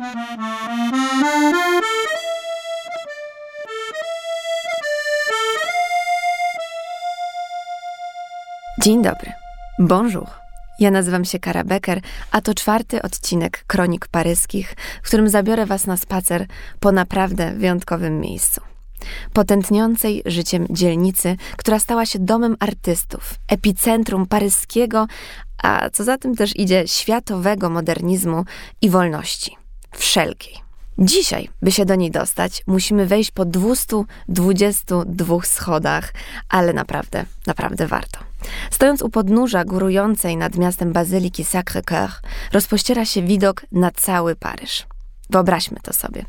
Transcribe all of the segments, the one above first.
Dzień dobry. Bonjour. Ja nazywam się Kara Becker, a to czwarty odcinek Kronik Paryskich, w którym zabiorę Was na spacer po naprawdę wyjątkowym miejscu. Potętniącej życiem dzielnicy, która stała się domem artystów, epicentrum paryskiego, a co za tym też idzie światowego modernizmu i wolności. Wszelkiej. Dzisiaj, by się do niej dostać, musimy wejść po 222 schodach, ale naprawdę, naprawdę warto. Stojąc u podnóża górującej nad miastem Bazyliki Sacré-Cœur, rozpościera się widok na cały Paryż. Wyobraźmy to sobie.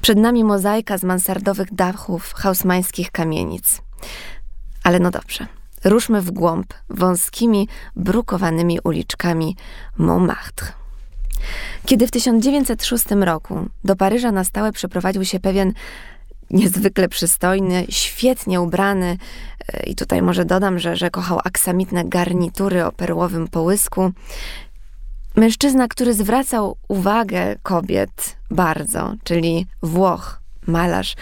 Przed nami mozaika z mansardowych dachów hausmańskich kamienic. Ale no dobrze, ruszmy w głąb wąskimi, brukowanymi uliczkami Montmartre. Kiedy w 1906 roku do Paryża na stałe przeprowadził się pewien niezwykle przystojny, świetnie ubrany, e, i tutaj może dodam, że, że kochał aksamitne garnitury o perłowym połysku, mężczyzna, który zwracał uwagę kobiet bardzo, czyli Włoch, malarz,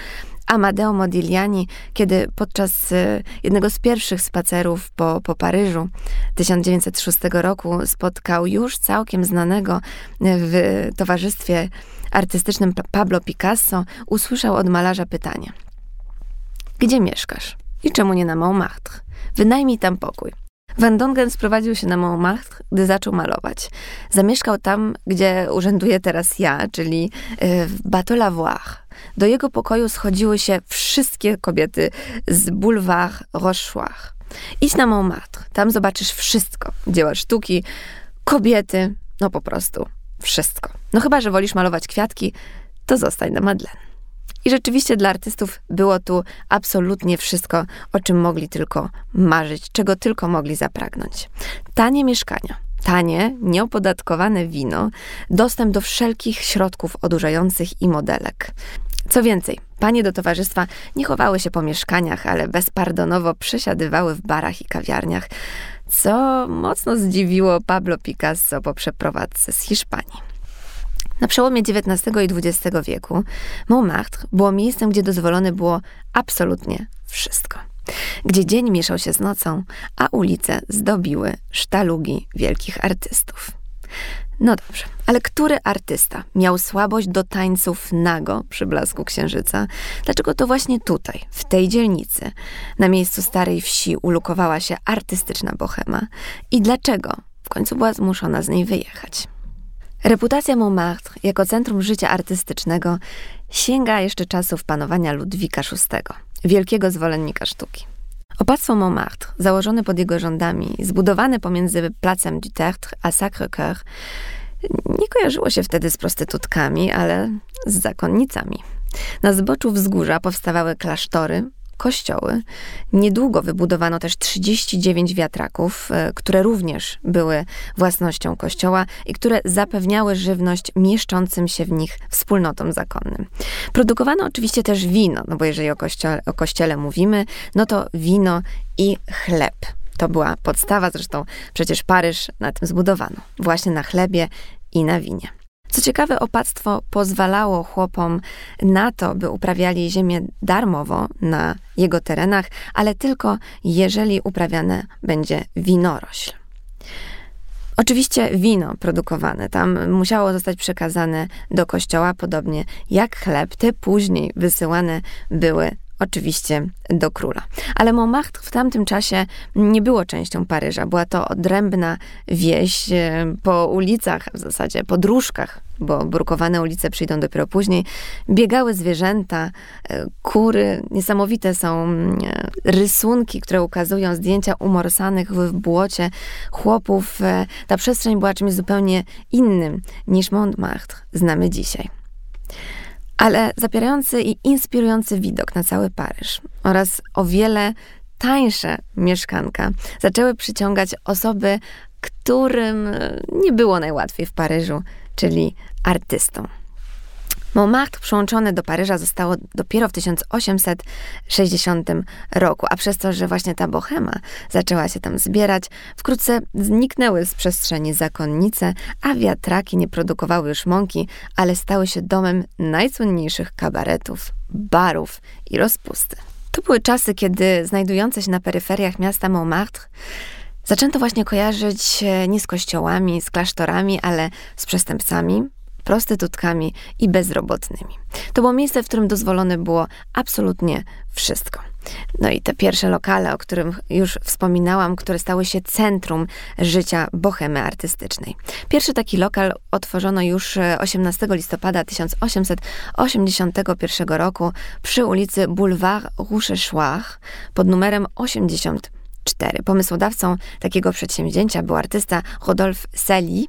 Amadeo Modigliani, kiedy podczas y, jednego z pierwszych spacerów po, po Paryżu 1906 roku spotkał już całkiem znanego w towarzystwie artystycznym Pablo Picasso, usłyszał od malarza pytanie: Gdzie mieszkasz? I czemu nie na Montmartre? Wynajmij tam pokój. Van Dongen sprowadził się na Montmartre, gdy zaczął malować. Zamieszkał tam, gdzie urzęduję teraz ja, czyli y, w Bateau Lavoir. Do jego pokoju schodziły się wszystkie kobiety z Boulevard Rochoir. Idź na Montmartre, tam zobaczysz wszystko. Dzieła sztuki, kobiety, no po prostu wszystko. No chyba, że wolisz malować kwiatki, to zostań na Madeleine. I rzeczywiście dla artystów było tu absolutnie wszystko, o czym mogli tylko marzyć, czego tylko mogli zapragnąć. Tanie mieszkania, tanie, nieopodatkowane wino, dostęp do wszelkich środków odurzających i modelek. Co więcej, panie do towarzystwa nie chowały się po mieszkaniach, ale bezpardonowo przesiadywały w barach i kawiarniach, co mocno zdziwiło Pablo Picasso po przeprowadzce z Hiszpanii. Na przełomie XIX i XX wieku Montmartre było miejscem, gdzie dozwolone było absolutnie wszystko. Gdzie dzień mieszał się z nocą, a ulice zdobiły sztalugi wielkich artystów. No dobrze, ale który artysta miał słabość do tańców nago przy blasku księżyca? Dlaczego to właśnie tutaj, w tej dzielnicy, na miejscu starej wsi ulokowała się artystyczna bohema? I dlaczego w końcu była zmuszona z niej wyjechać? Reputacja Montmartre jako centrum życia artystycznego sięga jeszcze czasów panowania Ludwika VI, wielkiego zwolennika sztuki. Opactwo Montmartre, założone pod jego rządami, zbudowane pomiędzy placem du Tertre a Sacré-Cœur, nie kojarzyło się wtedy z prostytutkami, ale z zakonnicami. Na zboczu wzgórza powstawały klasztory, kościoły. Niedługo wybudowano też 39 wiatraków, e, które również były własnością kościoła i które zapewniały żywność mieszczącym się w nich wspólnotom zakonnym. Produkowano oczywiście też wino, no bo jeżeli o kościele, o kościele mówimy, no to wino i chleb. To była podstawa, zresztą przecież Paryż na tym zbudowano. Właśnie na chlebie i na winie. Co ciekawe, opactwo pozwalało chłopom na to, by uprawiali ziemię darmowo na jego terenach, ale tylko jeżeli uprawiane będzie winorośl. Oczywiście wino produkowane tam musiało zostać przekazane do kościoła, podobnie jak chleb. Te później wysyłane były oczywiście do króla. Ale Montmartre w tamtym czasie nie było częścią Paryża. Była to odrębna wieś e, po ulicach, w zasadzie po dróżkach, bo brukowane ulice przyjdą dopiero później. Biegały zwierzęta, e, kury. Niesamowite są mm, e, rysunki, które ukazują zdjęcia umorsanych w błocie chłopów. Ta przestrzeń była czymś zupełnie innym niż Montmartre znamy dzisiaj ale zapierający i inspirujący widok na cały Paryż oraz o wiele tańsze mieszkanka zaczęły przyciągać osoby, którym nie było najłatwiej w Paryżu, czyli artystom. Montmartre przyłączone do Paryża zostało dopiero w 1860 roku, a przez to, że właśnie ta bohema zaczęła się tam zbierać, wkrótce zniknęły z przestrzeni zakonnice, a wiatraki nie produkowały już mąki, ale stały się domem najsłynniejszych kabaretów, barów i rozpusty. To były czasy, kiedy znajdujące się na peryferiach miasta Montmartre zaczęto właśnie kojarzyć nie z kościołami, z klasztorami, ale z przestępcami, prostytutkami i bezrobotnymi. To było miejsce, w którym dozwolone było absolutnie wszystko. No i te pierwsze lokale, o którym już wspominałam, które stały się centrum życia bohemy artystycznej. Pierwszy taki lokal otworzono już 18 listopada 1881 roku przy ulicy Boulevard Rochechouart pod numerem 84. Pomysłodawcą takiego przedsięwzięcia był artysta Rodolphe Sali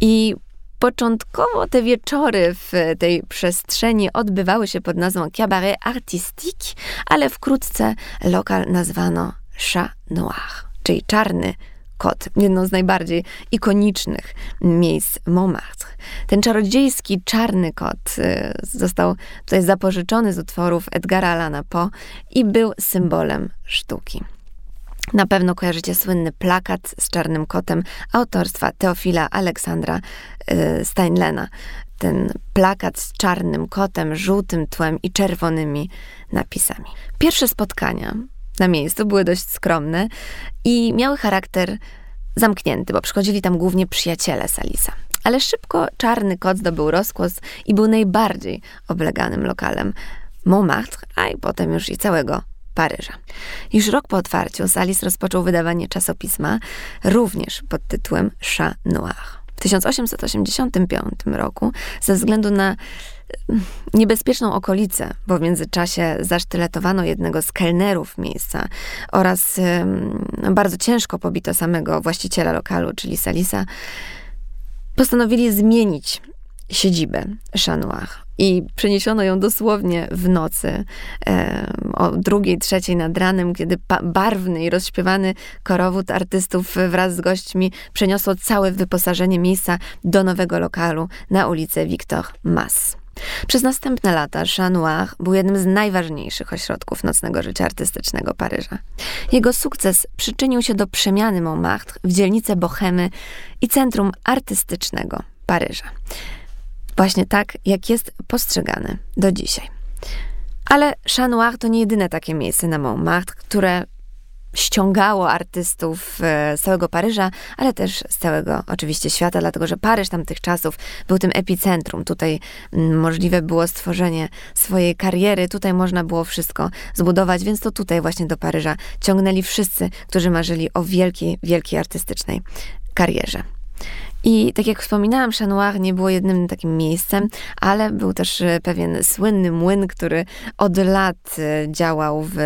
i Początkowo te wieczory w tej przestrzeni odbywały się pod nazwą Cabaret Artistique, ale wkrótce lokal nazwano Chat Noir, czyli czarny kot, jedno z najbardziej ikonicznych miejsc Montmartre. Ten czarodziejski czarny kot y, został tutaj zapożyczony z utworów Edgara Allana Poe i był symbolem sztuki. Na pewno kojarzycie słynny plakat z czarnym kotem autorstwa Teofila Aleksandra y, Steinlena. Ten plakat z czarnym kotem, żółtym tłem i czerwonymi napisami. Pierwsze spotkania na miejscu były dość skromne i miały charakter zamknięty, bo przychodzili tam głównie przyjaciele Salisa. Ale szybko czarny kot zdobył rozgłos i był najbardziej obleganym lokalem Montmartre, a i potem już i całego Paryża. Już rok po otwarciu Salis rozpoczął wydawanie czasopisma, również pod tytułem Chat Noir. W 1885 roku, ze względu na mm, niebezpieczną okolicę, bo w międzyczasie zasztyletowano jednego z kelnerów miejsca oraz um, bardzo ciężko pobito samego właściciela lokalu, czyli Salisa, postanowili zmienić siedzibę Chanoir i przeniesiono ją dosłownie w nocy, e, o drugiej, trzeciej nad ranem, kiedy barwny i rozśpiewany korowód artystów wraz z gośćmi przeniosło całe wyposażenie miejsca do nowego lokalu na ulicę Victor Mas. Przez następne lata Chat Noir był jednym z najważniejszych ośrodków nocnego życia artystycznego Paryża. Jego sukces przyczynił się do przemiany Montmartre w dzielnicę Bohemy i centrum artystycznego Paryża. Właśnie tak, jak jest postrzegany do dzisiaj. Ale Chat Noir to nie jedyne takie miejsce na Montmartre, które ściągało artystów e, z całego Paryża, ale też z całego oczywiście świata, dlatego że Paryż tamtych czasów był tym epicentrum. Tutaj mm, możliwe było stworzenie swojej kariery, tutaj można było wszystko zbudować, więc to tutaj właśnie do Paryża ciągnęli wszyscy, którzy marzyli o wielkiej, wielkiej artystycznej karierze. I tak jak wspominałam, Chanoir nie było jednym takim miejscem, ale był też e, pewien słynny młyn, który od lat e, działał w,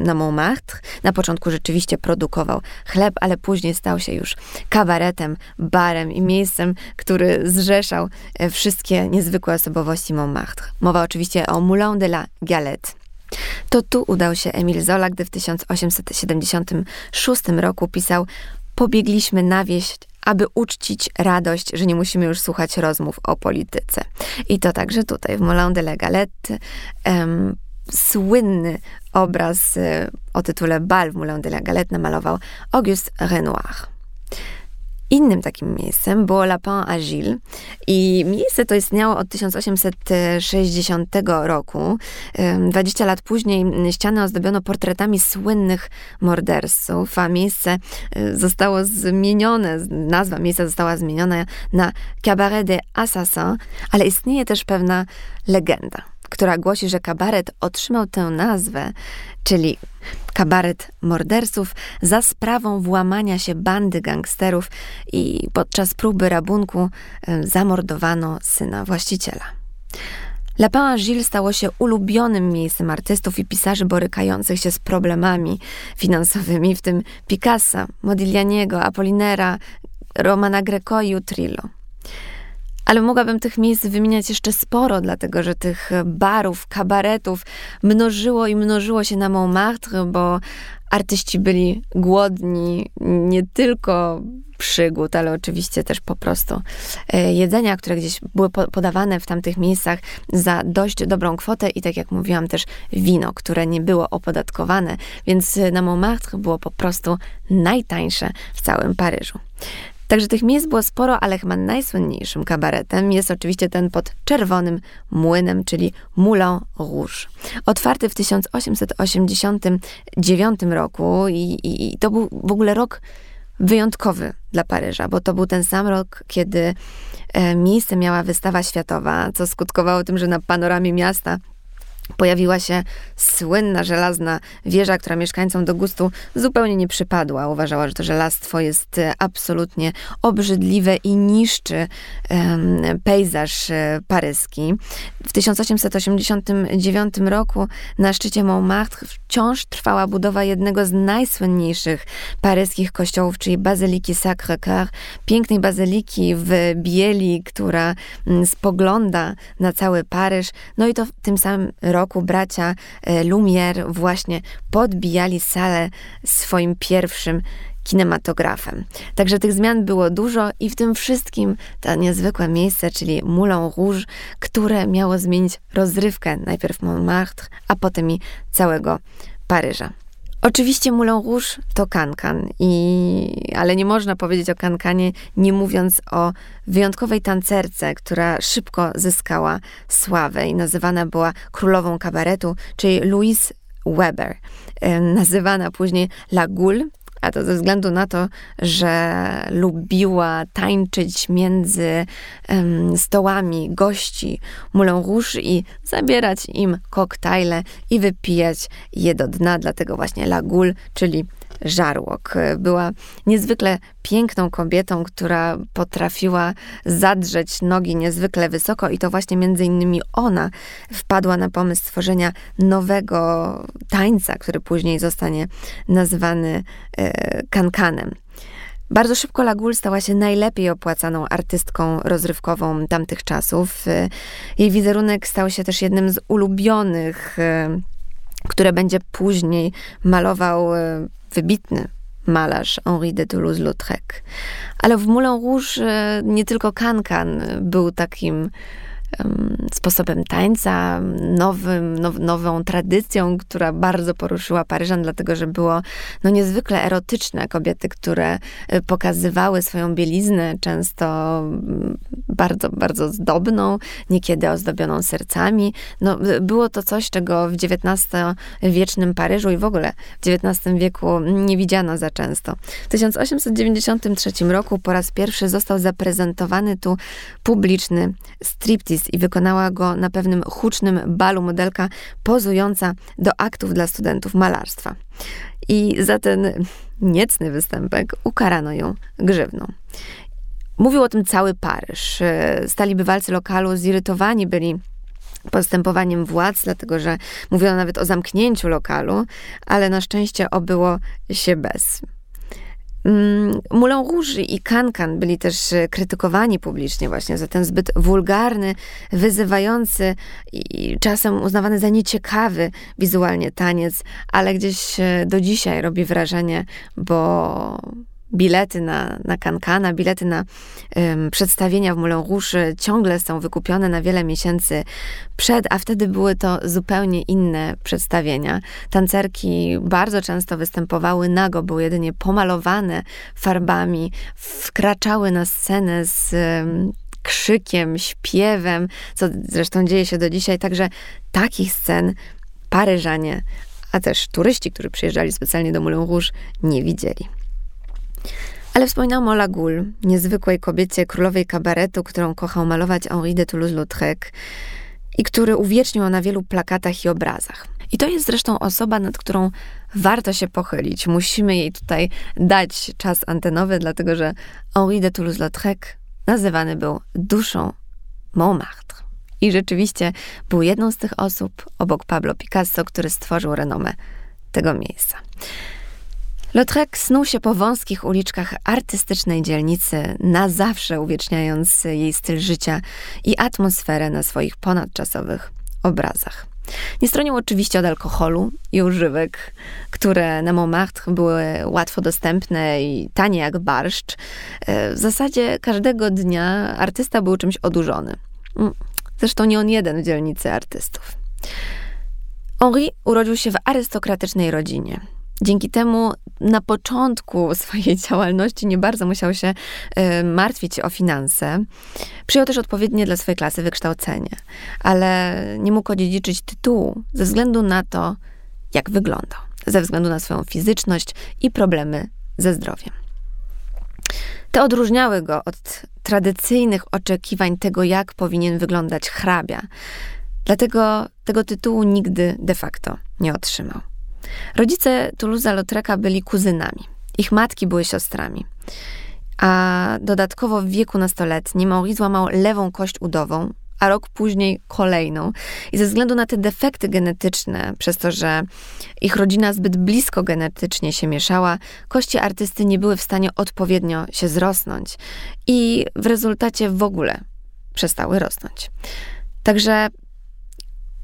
na Montmartre. Na początku rzeczywiście produkował chleb, ale później stał się już kabaretem, barem i miejscem, który zrzeszał e, wszystkie niezwykłe osobowości Montmartre. Mowa oczywiście o Moulin de la Galette. To tu udał się Emile Zola, gdy w 1876 roku pisał Pobiegliśmy na wieś aby uczcić radość, że nie musimy już słuchać rozmów o polityce. I to także tutaj w Moulin de la Galette słynny obraz y, o tytule Bal w Moulin de la Galette namalował Auguste Renoir. Innym takim miejscem było Lapin Agile i miejsce to istniało od 1860 roku. 20 lat później ściany ozdobiono portretami słynnych morderców, a miejsce y, zostało zmienione, nazwa miejsca została zmieniona na Cabaret des Assassins, ale istnieje też pewna legenda która głosi, że kabaret otrzymał tę nazwę, czyli kabaret morderców, za sprawą włamania się bandy gangsterów i podczas próby rabunku zamordowano syna właściciela. La Gilles stało się ulubionym miejscem artystów i pisarzy borykających się z problemami finansowymi, w tym Picassa, Modiglianiego, Apollinera, Romana Greco i Utrillo. Ale mogłabym tych miejsc wymieniać jeszcze sporo, dlatego że tych barów, kabaretów mnożyło i mnożyło się na Montmartre, bo artyści byli głodni nie tylko przygód, ale oczywiście też po prostu e, jedzenia, które gdzieś były podawane w tamtych miejscach za dość dobrą kwotę i tak jak mówiłam też wino, które nie było opodatkowane, więc na Montmartre było po prostu najtańsze w całym Paryżu. Także tych miejsc było sporo, ale chyba najsłynniejszym kabaretem jest oczywiście ten pod czerwonym młynem, czyli Moulin Rouge. Otwarty w 1889 roku i, i, i to był w ogóle rok wyjątkowy dla Paryża, bo to był ten sam rok, kiedy e, miejsce miała wystawa światowa, co skutkowało tym, że na panoramie miasta pojawiła się słynna żelazna wieża, która mieszkańcom do gustu zupełnie nie przypadła. Uważała, że to żelastwo jest e, absolutnie obrzydliwe i niszczy um, pejzaż e, paryski. W 1889 roku na szczycie Montmartre wciąż trwała budowa jednego z najsłynniejszych paryskich kościołów, czyli Bazyliki Sacré-Cœur, pięknej bazyliki w bieli, która mm, spogląda na cały Paryż. No i to w tym samym roku roku bracia e, Lumière właśnie podbijali salę swoim pierwszym kinematografem. Także tych zmian było dużo i w tym wszystkim to niezwykłe miejsce, czyli Moulin Rouge, które miało zmienić rozrywkę najpierw Montmartre, a potem i całego Paryża. Oczywiście Moulin Rouge to kankan, i, ale nie można powiedzieć o kankanie, nie mówiąc o wyjątkowej tancerce, która szybko zyskała sławę i nazywana była królową kabaretu, czyli Louise Weber, nazywana później La Goule, a to ze względu na to, że lubiła tańczyć między um, stołami gości Moulin Rouge i zabierać im koktajle i wypijać je do dna. Dlatego właśnie La Goule, czyli Żarłok. Była niezwykle piękną kobietą, która potrafiła zadrzeć nogi niezwykle wysoko i to właśnie między innymi ona wpadła na pomysł stworzenia nowego tańca, który później zostanie nazwany e, kankanem. Bardzo szybko Lagul stała się najlepiej opłacaną artystką rozrywkową tamtych czasów. E, jej wizerunek stał się też jednym z ulubionych e, które będzie później malował wybitny malarz Henri de Toulouse-Lautrec. Ale w Moulin Rouge e, nie tylko Cancan był takim sposobem tańca, nowym, now, nową tradycją, która bardzo poruszyła Paryżan, dlatego że było no, niezwykle erotyczne. Kobiety, które e, pokazywały swoją bieliznę, często mm, bardzo, bardzo zdobną, niekiedy ozdobioną sercami. No, było to coś, czego w XIX-wiecznym Paryżu i w ogóle w XIX wieku nie widziano za często. W 1893 roku po raz pierwszy został zaprezentowany tu publiczny striptease i wykonała go na pewnym hucznym balu modelka pozująca do aktów dla studentów malarstwa. I za ten niecny występek ukarano ją grzywną. Mówił o tym cały Paryż. Stali bywalcy lokalu zirytowani byli postępowaniem władz, dlatego że mówiono nawet o zamknięciu lokalu, ale na szczęście obyło się bez. Mm, Moulin Rouge i Cancan byli też e, krytykowani publicznie właśnie za ten zbyt wulgarny, wyzywający i czasem uznawany za nieciekawy wizualnie taniec, ale gdzieś e, do dzisiaj robi wrażenie, bo bilety na, na Kankana, bilety na um, przedstawienia w Moulin Rouge ciągle są wykupione na wiele miesięcy przed, a wtedy były to zupełnie inne przedstawienia. Tancerki bardzo często występowały nago, były jedynie pomalowane farbami, wkraczały na scenę z um, krzykiem, śpiewem, co zresztą dzieje się do dzisiaj. Także takich scen Paryżanie, a też turyści, którzy przyjeżdżali specjalnie do Moulin Rouge, nie widzieli. Ale wspominałam o Lagul, niezwykłej kobiecie, królowej kabaretu, którą kochał malować Henri de Toulouse-Lautrec i który uwiecznił na wielu plakatach i obrazach. I to jest zresztą osoba, nad którą warto się pochylić. Musimy jej tutaj dać czas antenowy, dlatego że Henri de Toulouse-Lautrec nazywany był duszą Montmartre. I rzeczywiście był jedną z tych osób obok Pablo Picasso, który stworzył renomę tego miejsca. Lautrec snuł się po wąskich uliczkach artystycznej dzielnicy, na zawsze uwieczniając jej styl życia i atmosferę na swoich ponadczasowych obrazach. Nie stronił oczywiście od alkoholu i używek, które na Montmartre były łatwo dostępne i tanie jak barszcz. W zasadzie każdego dnia artysta był czymś odurzony. Mm, zresztą nie on jeden w dzielnicy artystów. Henri urodził się w arystokratycznej rodzinie. Dzięki temu na początku swojej działalności nie bardzo musiał się y, martwić o finanse. Przyjął też odpowiednie dla swojej klasy wykształcenie, ale nie mógł odziedziczyć tytułu ze względu na to, jak wyglądał, ze względu na swoją fizyczność i problemy ze zdrowiem. Te odróżniały go od tradycyjnych oczekiwań tego, jak powinien wyglądać hrabia. Dlatego tego tytułu nigdy de facto nie otrzymał. Rodzice Toulouse'a-Lautreka byli kuzynami. Ich matki były siostrami. A dodatkowo w wieku nastoletnim Henri złamał lewą kość udową, a rok później kolejną. I ze względu na te defekty genetyczne, przez to, że ich rodzina zbyt blisko genetycznie się mieszała, kości artysty nie były w stanie odpowiednio się zrosnąć i w rezultacie w ogóle przestały rosnąć. Także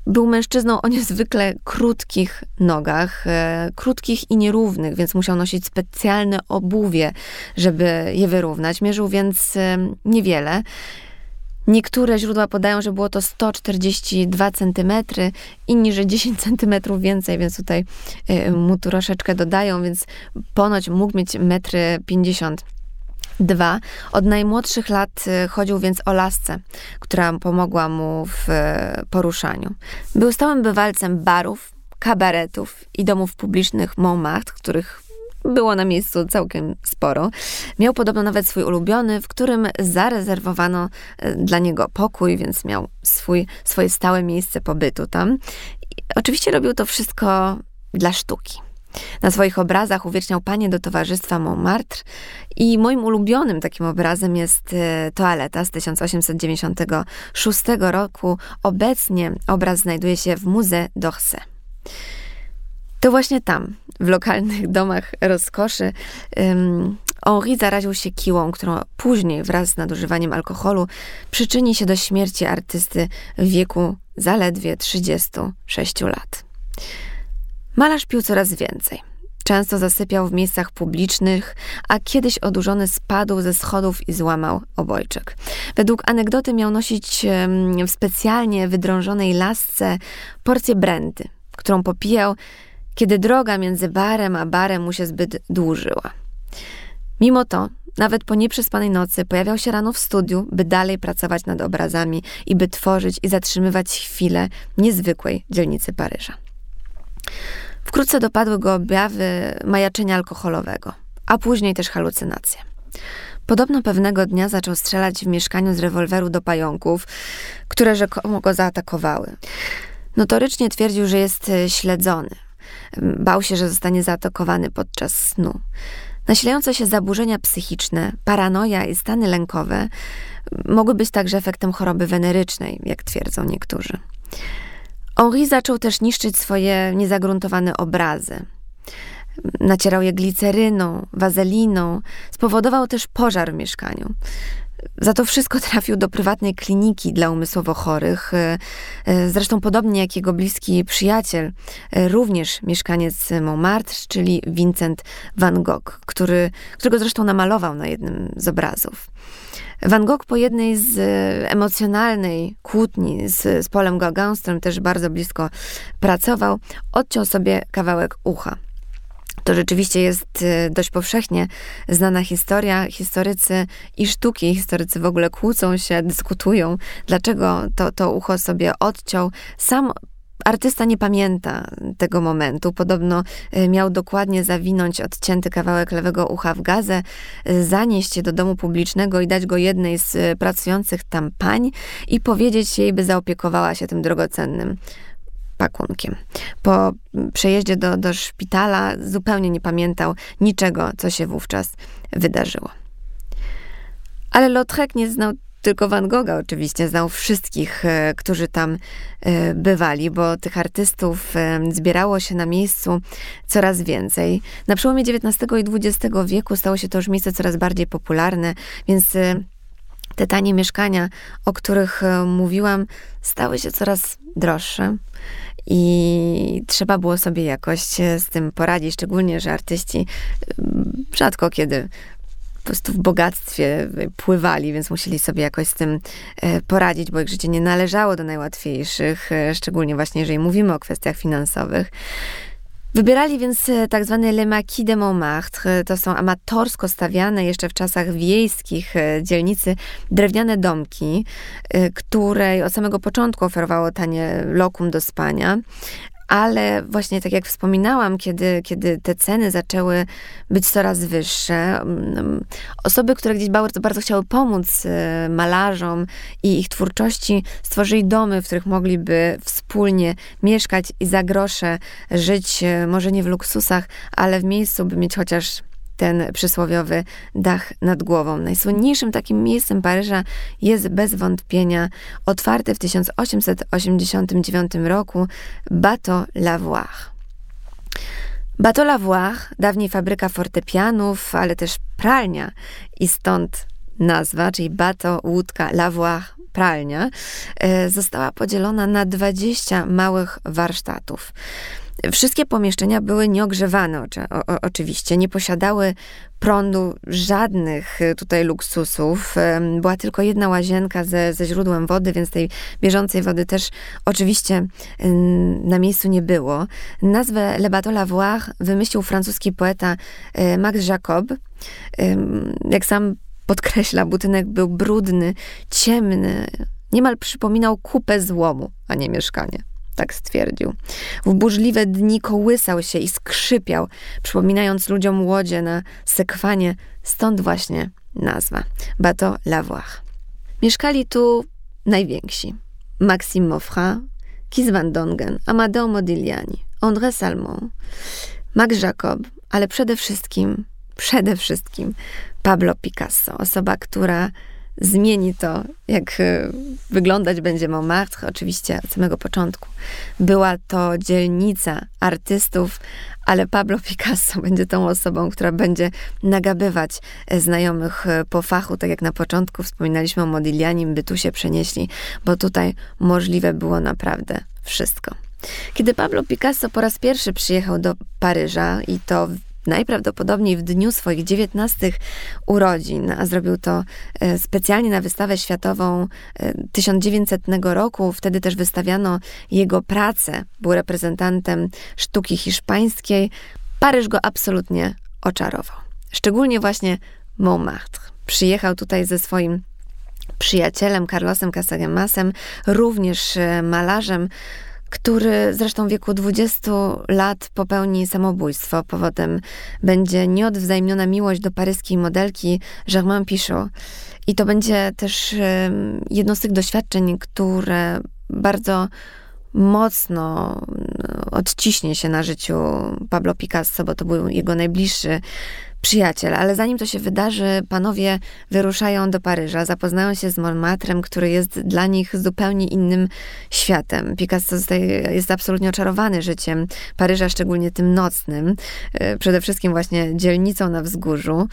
był mężczyzną o niezwykle krótkich nogach, e, krótkich i nierównych, więc musiał nosić specjalne obuwie, żeby je wyrównać. Mierzył więc e, niewiele. Niektóre źródła podają, że było to 142 cm, inni, że 10 cm więcej, więc tutaj e, mu troszeczkę dodają, więc ponoć mógł mieć 1,50 m Dwa, od najmłodszych lat y, chodził więc o lasce, która pomogła mu w y, poruszaniu. Był stałym bywalcem barów, kabaretów i domów publicznych Montmartre, których było na miejscu całkiem sporo. Miał podobno nawet swój ulubiony, w którym zarezerwowano y, dla niego pokój, więc miał swój, swoje stałe miejsce pobytu tam. I oczywiście robił to wszystko dla sztuki. Na swoich obrazach uwieczniał panie do towarzystwa Montmartre i moim ulubionym takim obrazem jest e, Toaleta z 1896 roku. Obecnie obraz znajduje się w Musée d'Orsay. To właśnie tam, w lokalnych domach rozkoszy, um, Henri zaraził się kiłą, którą później wraz z nadużywaniem alkoholu przyczyni się do śmierci artysty w wieku zaledwie 36 lat. Malarz pił coraz więcej. Często zasypiał w miejscach publicznych, a kiedyś odurzony spadł ze schodów i złamał obojczyk. Według anegdoty miał nosić w specjalnie wydrążonej lasce porcję brandy, którą popijał, kiedy droga między barem a barem mu się zbyt dłużyła. Mimo to, nawet po nieprzespanej nocy, pojawiał się rano w studiu, by dalej pracować nad obrazami i by tworzyć i zatrzymywać chwilę niezwykłej dzielnicy Paryża. Wkrótce dopadły go objawy majaczenia alkoholowego, a później też halucynacje. Podobno pewnego dnia zaczął strzelać w mieszkaniu z rewolweru do pająków, które rzekomo go zaatakowały. Notorycznie twierdził, że jest e, śledzony. Bał się, że zostanie zaatakowany podczas snu. Nasilające się zaburzenia psychiczne, paranoja i stany lękowe mogły być także efektem choroby wenerycznej, jak twierdzą niektórzy. Henri zaczął też niszczyć swoje niezagruntowane obrazy. Nacierał je gliceryną, wazeliną, spowodował też pożar w mieszkaniu. Za to wszystko trafił do prywatnej kliniki dla umysłowo chorych. Zresztą podobnie jak jego bliski przyjaciel, również mieszkaniec Montmartre, czyli Vincent van Gogh, który, którego zresztą namalował na jednym z obrazów. Van Gogh po jednej z emocjonalnej kłótni z, z Polem Gauguin, z którym też bardzo blisko pracował, odciął sobie kawałek ucha. To rzeczywiście jest y, dość powszechnie znana historia. Historycy i sztuki, historycy w ogóle kłócą się, dyskutują, dlaczego to, to ucho sobie odciął. Sam Artysta nie pamięta tego momentu. Podobno y, miał dokładnie zawinąć odcięty kawałek lewego ucha w gazę, y, zanieść je do domu publicznego i dać go jednej z pracujących tam pań i powiedzieć jej, by zaopiekowała się tym drogocennym pakunkiem. Po przejeździe do, do szpitala zupełnie nie pamiętał niczego, co się wówczas wydarzyło. Ale Lautrec nie znał tylko Van Gogha oczywiście znał wszystkich, e, którzy tam e, bywali, bo tych artystów e, zbierało się na miejscu coraz więcej. Na przełomie XIX i XX wieku stało się to już miejsce coraz bardziej popularne, więc te tanie mieszkania, o których mówiłam, stały się coraz droższe. I trzeba było sobie jakoś z tym poradzić, szczególnie, że artyści rzadko kiedy po prostu w bogactwie pływali, więc musieli sobie jakoś z tym e, poradzić, bo ich życie nie należało do najłatwiejszych, e, szczególnie właśnie jeżeli mówimy o kwestiach finansowych. Wybierali więc e, tak zwane Le Maquis de Montmartre. To są amatorsko stawiane jeszcze w czasach wiejskich dzielnicy drewniane domki, której od samego początku oferowało tanie lokum do spania, ale właśnie tak jak wspominałam, kiedy, kiedy te ceny zaczęły być coraz wyższe, mm, osoby, które gdzieś bardzo, bardzo chciały pomóc y, malarzom i ich twórczości, stworzyli domy, w których mogliby wspólnie mieszkać i za grosze żyć, y, może nie w luksusach, ale w miejscu, by mieć chociaż ten przysłowiowy dach nad głową. Najsłynniejszym takim miejscem Paryża jest bez wątpienia otwarte w 1889 roku Bateau Lavoir. Bateau Lavoir, dawniej fabryka fortepianów, ale też pralnia i stąd nazwa, czyli Bateau, łódka, Lavoir, pralnia, e, została podzielona na 20 małych warsztatów. Wszystkie pomieszczenia były nieogrzewane o, o, oczywiście, nie posiadały prądu, żadnych y, tutaj luksusów. Była tylko jedna łazienka ze, ze źródłem wody, więc tej bieżącej wody też oczywiście na miejscu nie było. Nazwę Le Bateau Lavoir wymyślił francuski poeta y, Max Jacob. Jak sam podkreśla, budynek był brudny, ciemny, niemal przypominał kupę złomu, a nie mieszkanie tak stwierdził. W burzliwe dni kołysał się i skrzypiał, przypominając ludziom łodzie na sekwanie, stąd właśnie nazwa Bateau Lavoir. Mieszkali tu najwięksi. Maxime Moffrin, Kis van Dongen, Amadeo Modigliani, André Salmon, Max Jacob, ale przede wszystkim, przede wszystkim Pablo Picasso, osoba, która zmieni to, jak e, wyglądać będzie Montmartre, oczywiście od samego początku. Była to dzielnica artystów, ale Pablo Picasso będzie tą osobą, która będzie nagabywać e, znajomych e, po fachu, tak jak na początku wspominaliśmy o Modiglianim, by tu się przenieśli, bo tutaj możliwe było naprawdę wszystko. Kiedy Pablo Picasso po raz pierwszy przyjechał do Paryża i to najprawdopodobniej w dniu swoich 19 urodzin, a zrobił to e, specjalnie na wystawę światową 1900 e, roku. Wtedy też wystawiano jego pracę. Był reprezentantem sztuki hiszpańskiej. Paryż go absolutnie oczarował. Szczególnie właśnie Montmartre. Przyjechał tutaj ze swoim przyjacielem Carlosem Casagemasem, również e, malarzem, który zresztą w wieku 20 lat popełni samobójstwo. Powodem będzie nieodwzajemniona miłość do paryskiej modelki Germain Pichot. I to będzie też jedno z tych doświadczeń, które bardzo mocno odciśnie się na życiu Pablo Picasso, bo to był jego najbliższy przyjaciel, ale zanim to się wydarzy, panowie wyruszają do Paryża, zapoznają się z Montmartrem, który jest dla nich zupełnie innym światem. Picasso jest absolutnie oczarowany życiem Paryża, szczególnie tym nocnym, e, przede wszystkim właśnie dzielnicą na wzgórzu.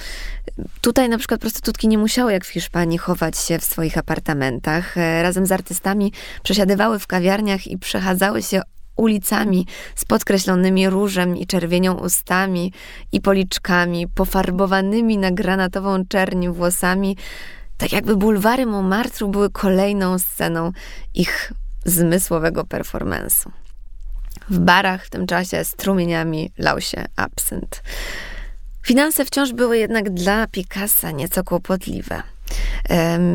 Tutaj na przykład prostytutki nie musiały, jak w Hiszpanii, chować się w swoich apartamentach. E, razem z artystami przesiadywały w kawiarniach i przechadzały się ulicami z podkreślonymi różem i czerwienią ustami i policzkami, pofarbowanymi na granatową czerni włosami, tak jakby bulwary Montmartre były kolejną sceną ich zmysłowego performance'u. W barach w tym czasie strumieniami lał się absynt. Finanse wciąż były jednak dla Picassa nieco kłopotliwe.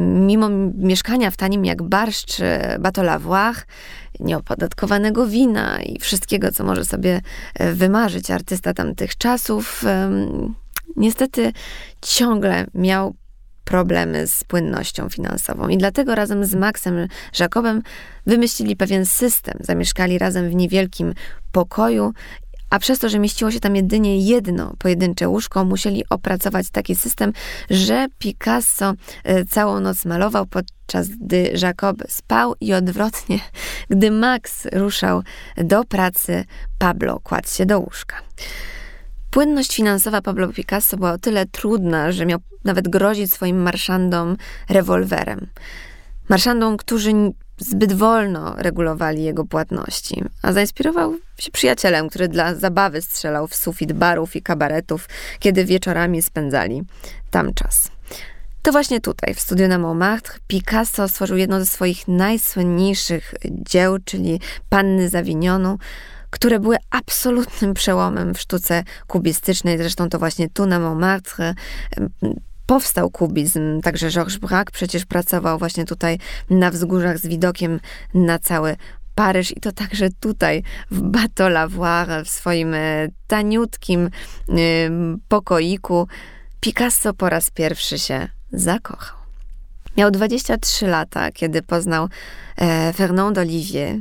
Mimo mieszkania w tanim jak barszcz Batolawłach, nieopodatkowanego wina i wszystkiego, co może sobie e, wymarzyć artysta tamtych czasów, niestety ciągle miał problemy z płynnością finansową. I dlatego razem z Maxem Jacobem wymyślili pewien system. Zamieszkali razem w niewielkim pokoju a przez to, że mieściło się tam jedynie jedno pojedyncze łóżko, musieli opracować taki system, że Picasso e, całą noc malował, podczas gdy Jacob spał i odwrotnie, gdy Max ruszał do pracy, Pablo kładł się do łóżka. Płynność finansowa Pablo Picasso była o tyle trudna, że miał nawet grozić swoim marszandom rewolwerem. Marszandom, którzy zbyt wolno regulowali jego płatności, a zainspirował się przyjacielem, który dla zabawy strzelał w sufit barów i kabaretów, kiedy wieczorami spędzali tam czas. To właśnie tutaj, w studiu na Montmartre, Picasso stworzył jedno ze swoich najsłynniejszych dzieł, czyli Panny Zawinionu, które były absolutnym przełomem w sztuce kubistycznej. Zresztą to właśnie tu na Montmartre powstał kubizm. Także Georges Braque przecież pracował właśnie tutaj na wzgórzach z widokiem na cały Paryż i to także tutaj w Bateau Lavoir, w swoim e, taniutkim pokoiku, Picasso po raz pierwszy się zakochał. Miał 23 lata, kiedy poznał e, Fernand Olivier,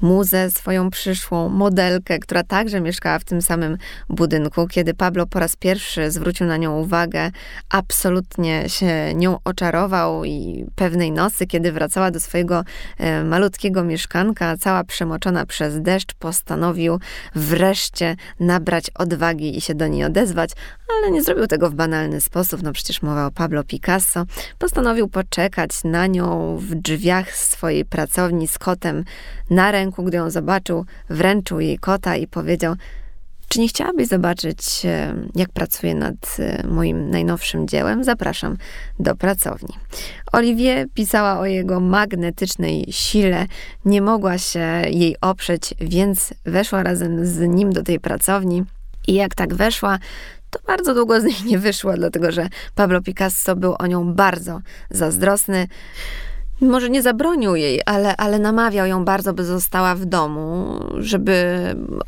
muzę, swoją przyszłą modelkę, która także mieszkała w tym samym budynku. Kiedy Pablo po raz pierwszy zwrócił na nią uwagę, absolutnie się nią oczarował i pewnej nocy, kiedy wracała do swojego e, malutkiego mieszkanka, cała przemoczona przez deszcz, postanowił wreszcie nabrać odwagi i się do niej odezwać, ale nie zrobił tego w banalny sposób, no przecież mowa o Pablo Picasso. Postanowił poczekać na nią w drzwiach swojej pracowni z kotem na ręku, ręku, gdy ją zobaczył, wręczył jej kota i powiedział: Czy nie chciałabyś zobaczyć, e, jak pracuję nad e, moim najnowszym dziełem? Zapraszam do pracowni. Olivier pisała o jego magnetycznej sile, nie mogła się jej oprzeć, więc weszła razem z nim do tej pracowni. I jak tak weszła, to bardzo długo z niej nie wyszła, dlatego że Pablo Picasso był o nią bardzo zazdrosny może nie zabronił jej, ale, ale namawiał ją bardzo, by została w domu, żeby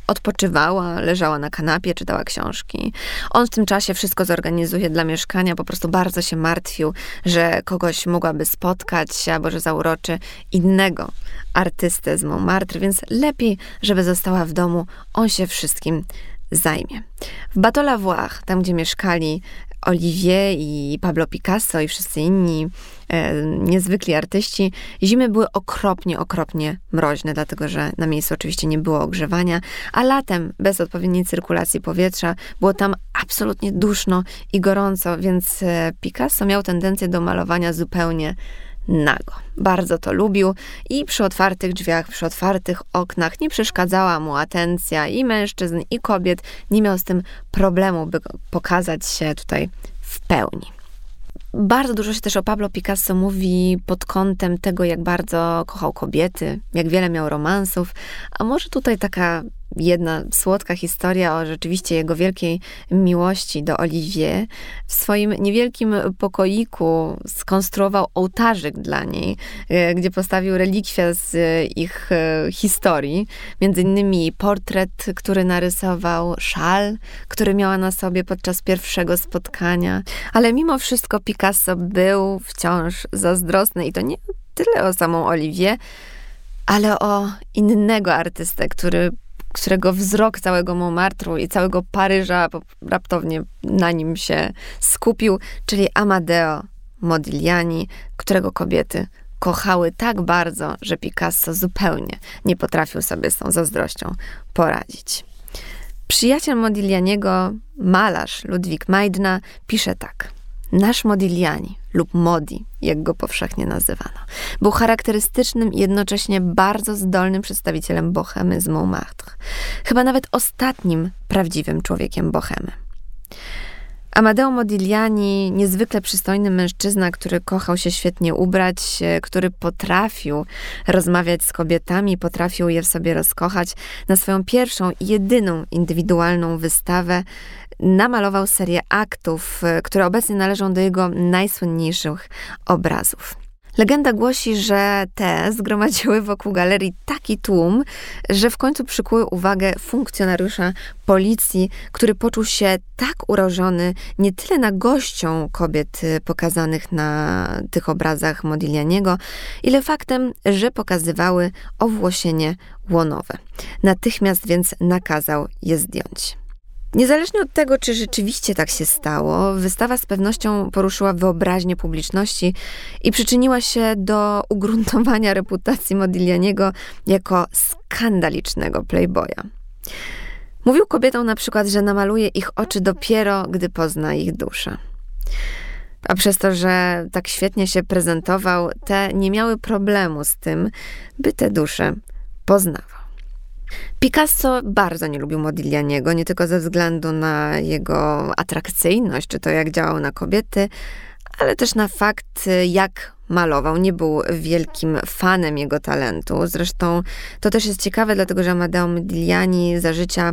odpoczywała, leżała na kanapie, czytała książki. On w tym czasie wszystko zorganizuje dla mieszkania, po prostu bardzo się martwił, że kogoś mogłaby spotkać albo że zauroczy innego artystę z Montmartre, więc lepiej, żeby została w domu. On się wszystkim zajmie. W Bateau Lavoir, tam gdzie mieszkali Olivier i Pablo Picasso i wszyscy inni e, niezwykli artyści, zimy były okropnie, okropnie mroźne, dlatego że na miejscu oczywiście nie było ogrzewania, a latem bez odpowiedniej cyrkulacji powietrza było tam absolutnie duszno i gorąco, więc e, Picasso miał tendencję do malowania zupełnie nago. Bardzo to lubił i przy otwartych drzwiach, przy otwartych oknach nie przeszkadzała mu atencja i mężczyzn, i kobiet. Nie miał z tym problemu, by pokazać się tutaj w pełni. Bardzo dużo się też o Pablo Picasso mówi pod kątem tego, jak bardzo kochał kobiety, jak wiele miał romansów, a może tutaj taka jedna słodka historia o rzeczywiście jego wielkiej miłości do Olivier. W swoim niewielkim pokoiku skonstruował ołtarzyk dla niej, e, gdzie postawił relikwia z ich e, historii. Między innymi portret, który narysował, szal, który miała na sobie podczas pierwszego spotkania. Ale mimo wszystko Picasso był wciąż zazdrosny i to nie tyle o samą Olivier, ale o innego artystę, który którego wzrok całego Montmartru i całego Paryża raptownie na nim się skupił, czyli Amadeo Modigliani, którego kobiety kochały tak bardzo, że Picasso zupełnie nie potrafił sobie z tą zazdrością poradzić. Przyjaciel Modiglianiego, malarz Ludwik Majdna, pisze tak – Nasz Modigliani, lub Modi, jak go powszechnie nazywano, był charakterystycznym i jednocześnie bardzo zdolnym przedstawicielem bohemy z Montmartre. Chyba nawet ostatnim prawdziwym człowiekiem bohemy. Amadeo Modigliani, niezwykle przystojny mężczyzna, który kochał się świetnie ubrać, e, który potrafił rozmawiać z kobietami, potrafił je w sobie rozkochać. Na swoją pierwszą i jedyną indywidualną wystawę namalował serię aktów, e, które obecnie należą do jego najsłynniejszych obrazów. Legenda głosi, że te zgromadziły wokół galerii taki tłum, że w końcu przykuły uwagę funkcjonariusza policji, który poczuł się tak urażony nie tyle na gością kobiet y, pokazanych na tych obrazach Modiglianiego, ile faktem, że pokazywały owłosienie łonowe. Natychmiast więc nakazał je zdjąć. Niezależnie od tego, czy rzeczywiście tak się stało, wystawa z pewnością poruszyła wyobraźnię publiczności i przyczyniła się do ugruntowania reputacji Modiglianiego jako skandalicznego playboya. Mówił kobietom na przykład, że namaluje ich oczy dopiero, gdy pozna ich duszę. A przez to, że tak świetnie się prezentował, te nie miały problemu z tym, by te dusze poznawał. Picasso bardzo nie lubił Modiglianiego, nie tylko ze względu na jego atrakcyjność, czy to jak działał na kobiety, ale też na fakt, jak malował. Nie był wielkim fanem jego talentu. Zresztą to też jest ciekawe, dlatego że Amadeo Modigliani za życia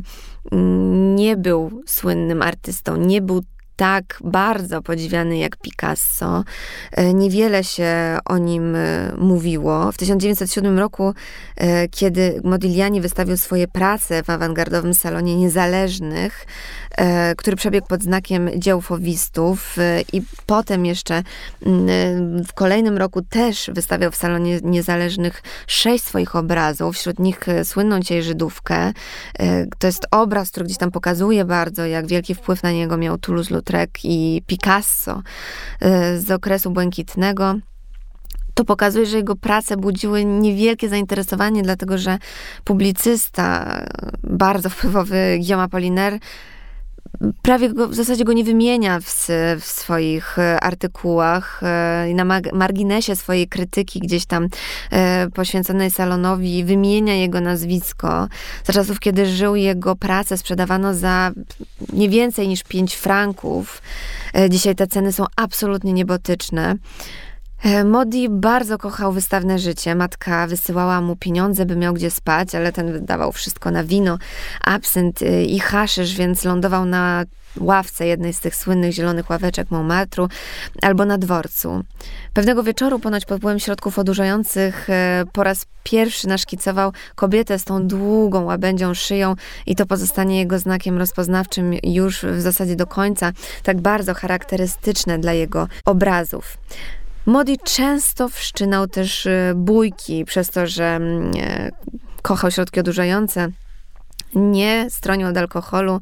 nie był słynnym artystą, nie był tak bardzo podziwiany jak Picasso. E, niewiele się o nim e, mówiło. W 1907 roku, e, kiedy Modigliani wystawił swoje prace w awangardowym salonie niezależnych, który przebiegł pod znakiem dzieł fowistów i potem jeszcze mm, w kolejnym roku też wystawiał w salonie niezależnych sześć swoich obrazów, wśród nich słynną dzisiaj Żydówkę. To jest obraz, który gdzieś tam pokazuje bardzo, jak wielki wpływ na niego miał Toulouse Lautrec i Picasso z okresu błękitnego to pokazuje, że jego prace budziły niewielkie zainteresowanie, dlatego że publicysta, bardzo wpływowy Guillaume Apollinaire, prawie go, w zasadzie go nie wymienia w, w swoich e, artykułach e, na marginesie swojej krytyki gdzieś tam e, poświęconej salonowi wymienia jego nazwisko. Za czasów, kiedy żył, jego pracę sprzedawano za nie więcej niż 5 franków. Dzisiaj te ceny są absolutnie niebotyczne. E, Modi bardzo kochał wystawne życie. Matka wysyłała mu pieniądze, by miał gdzie spać, ale ten wydawał wszystko na wino, absynt y, i haszysz, więc lądował na ławce jednej z tych słynnych zielonych ławeczek Montmartru albo na dworcu. Pewnego wieczoru, ponoć pod wpływem środków odurzających, e, po raz pierwszy naszkicował kobietę z tą długą łabędzią szyją i to pozostanie jego znakiem rozpoznawczym już w zasadzie do końca, tak bardzo charakterystyczne dla jego obrazów. Modi często wszczynał też y, bójki przez to, że mm, e, kochał środki odurzające, nie stronił od alkoholu,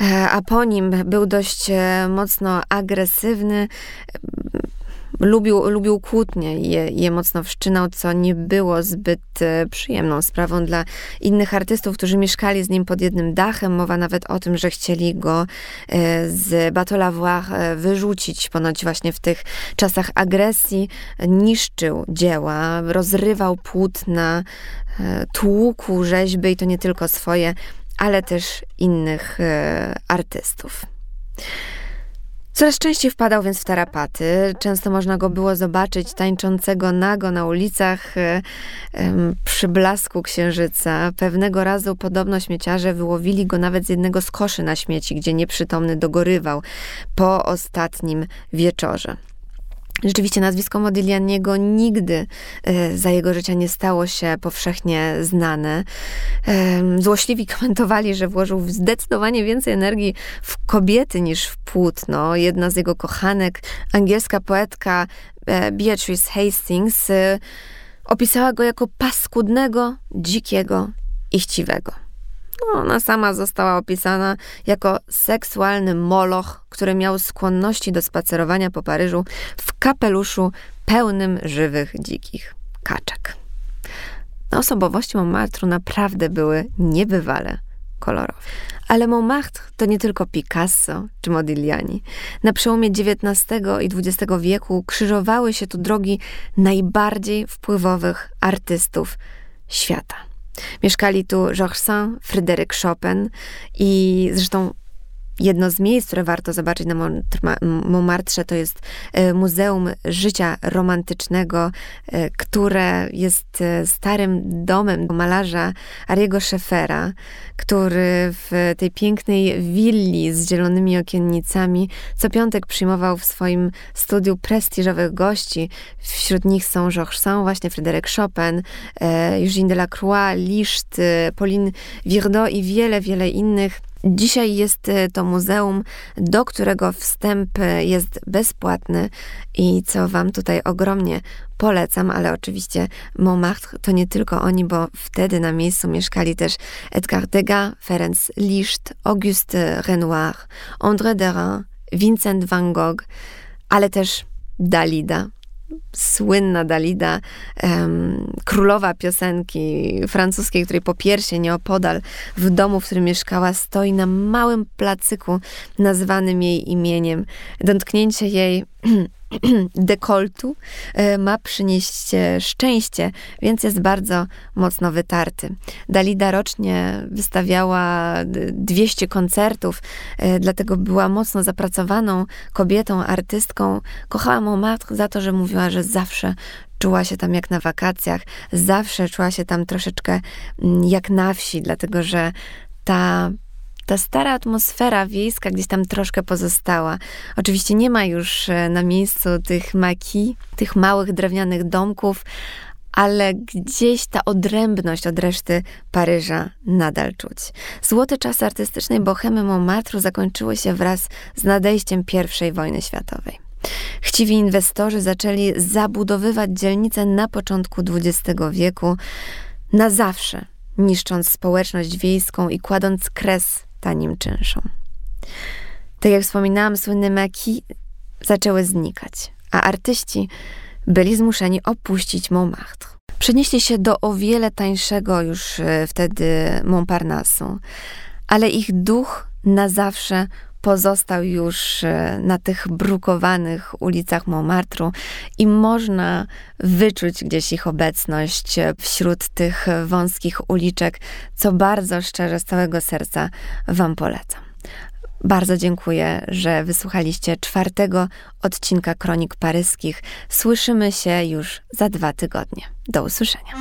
e, a po nim był dość e, mocno agresywny lubił, lubił kłótnie i je, je mocno wszczynał, co nie było zbyt e, przyjemną sprawą dla innych artystów, którzy mieszkali z nim pod jednym dachem. Mowa nawet o tym, że chcieli go e, z Bateau e, wyrzucić, ponoć właśnie w tych czasach agresji. Niszczył dzieła, rozrywał płótna, tłukł rzeźby i to nie tylko swoje, ale też innych artystów. Coraz częściej wpadał więc w tarapaty. Często można go było zobaczyć tańczącego nago na ulicach e, przy blasku księżyca. Pewnego razu podobno śmieciarze wyłowili go nawet z jednego z koszy na śmieci, gdzie nieprzytomny dogorywał po ostatnim wieczorze. Rzeczywiście nazwisko Modiglianiego nigdy e, za jego życia nie stało się powszechnie znane. Złośliwi komentowali, że włożył zdecydowanie więcej energii w kobiety niż w płótno. Jedna z jego kochanek, angielska poetka e, Beatrice Hastings, e, opisała go jako paskudnego, dzikiego i chciwego. No, ona sama została opisana jako seksualny moloch, który miał skłonności do spacerowania po Paryżu w kapeluszu pełnym żywych, dzikich kaczek. Osobowości Montmartre naprawdę były niebywale kolorowe. Ale Montmartre to nie tylko Picasso czy Modigliani. Na przełomie XIX i XX wieku krzyżowały się tu drogi najbardziej wpływowych artystów świata. Mieszkali tu Georges Saint, Fryderyk Chopin i zresztą jedno z miejsc, które warto zobaczyć na Montmartre, to jest e, Muzeum Życia Romantycznego, e, które jest e, starym domem malarza Ariego Scheffera, który w tej pięknej willi z zielonymi okiennicami co piątek przyjmował w swoim studiu prestiżowych gości. Wśród nich są Georges Sand, właśnie Fryderyk Chopin, Eugène Delacroix, Liszt, Pauline Virdot i wiele, wiele innych Dzisiaj jest e, to muzeum, do którego wstęp e, jest bezpłatny i co Wam tutaj ogromnie polecam, ale oczywiście Montmartre to nie tylko oni, bo wtedy na miejscu mieszkali też Edgar Degas, Ferenc Liszt, Auguste Renoir, André Derain, Vincent van Gogh, ale też Dalida, słynna Dalida, um, królowa piosenki francuskiej, której po piersie nieopodal w domu, w którym mieszkała, stoi na małym placyku nazwanym jej imieniem. Dotknięcie jej dekoltu e, ma przynieść e, szczęście, więc jest bardzo mocno wytarty. Dalida rocznie wystawiała 200 koncertów, e, dlatego była mocno zapracowaną kobietą, artystką. Kochała Montmartre za to, że mówiła, że zawsze czuła się tam jak na wakacjach, zawsze czuła się tam troszeczkę mm, jak na wsi, dlatego że ta ta stara atmosfera wiejska gdzieś tam troszkę pozostała. Oczywiście nie ma już e, na miejscu tych maki, tych małych drewnianych domków, ale gdzieś ta odrębność od reszty Paryża nadal czuć. Złote czasy artystycznej bohemy Montmartre zakończyły się wraz z nadejściem I wojny światowej. Chciwi inwestorzy zaczęli zabudowywać dzielnice na początku XX wieku na zawsze, niszcząc społeczność wiejską i kładąc kres tanim czynszom. Tak jak wspominałam, słynne maki zaczęły znikać, a artyści byli zmuszeni opuścić Montmartre. Przenieśli się do o wiele tańszego już e, wtedy Montparnasse, ale ich duch na zawsze pozostał już e, na tych brukowanych ulicach Montmartru i można wyczuć gdzieś ich obecność e, wśród tych wąskich uliczek, co bardzo szczerze z całego serca Wam polecam. Bardzo dziękuję, że wysłuchaliście czwartego odcinka Kronik Paryskich. Słyszymy się już za dwa tygodnie. Do usłyszenia.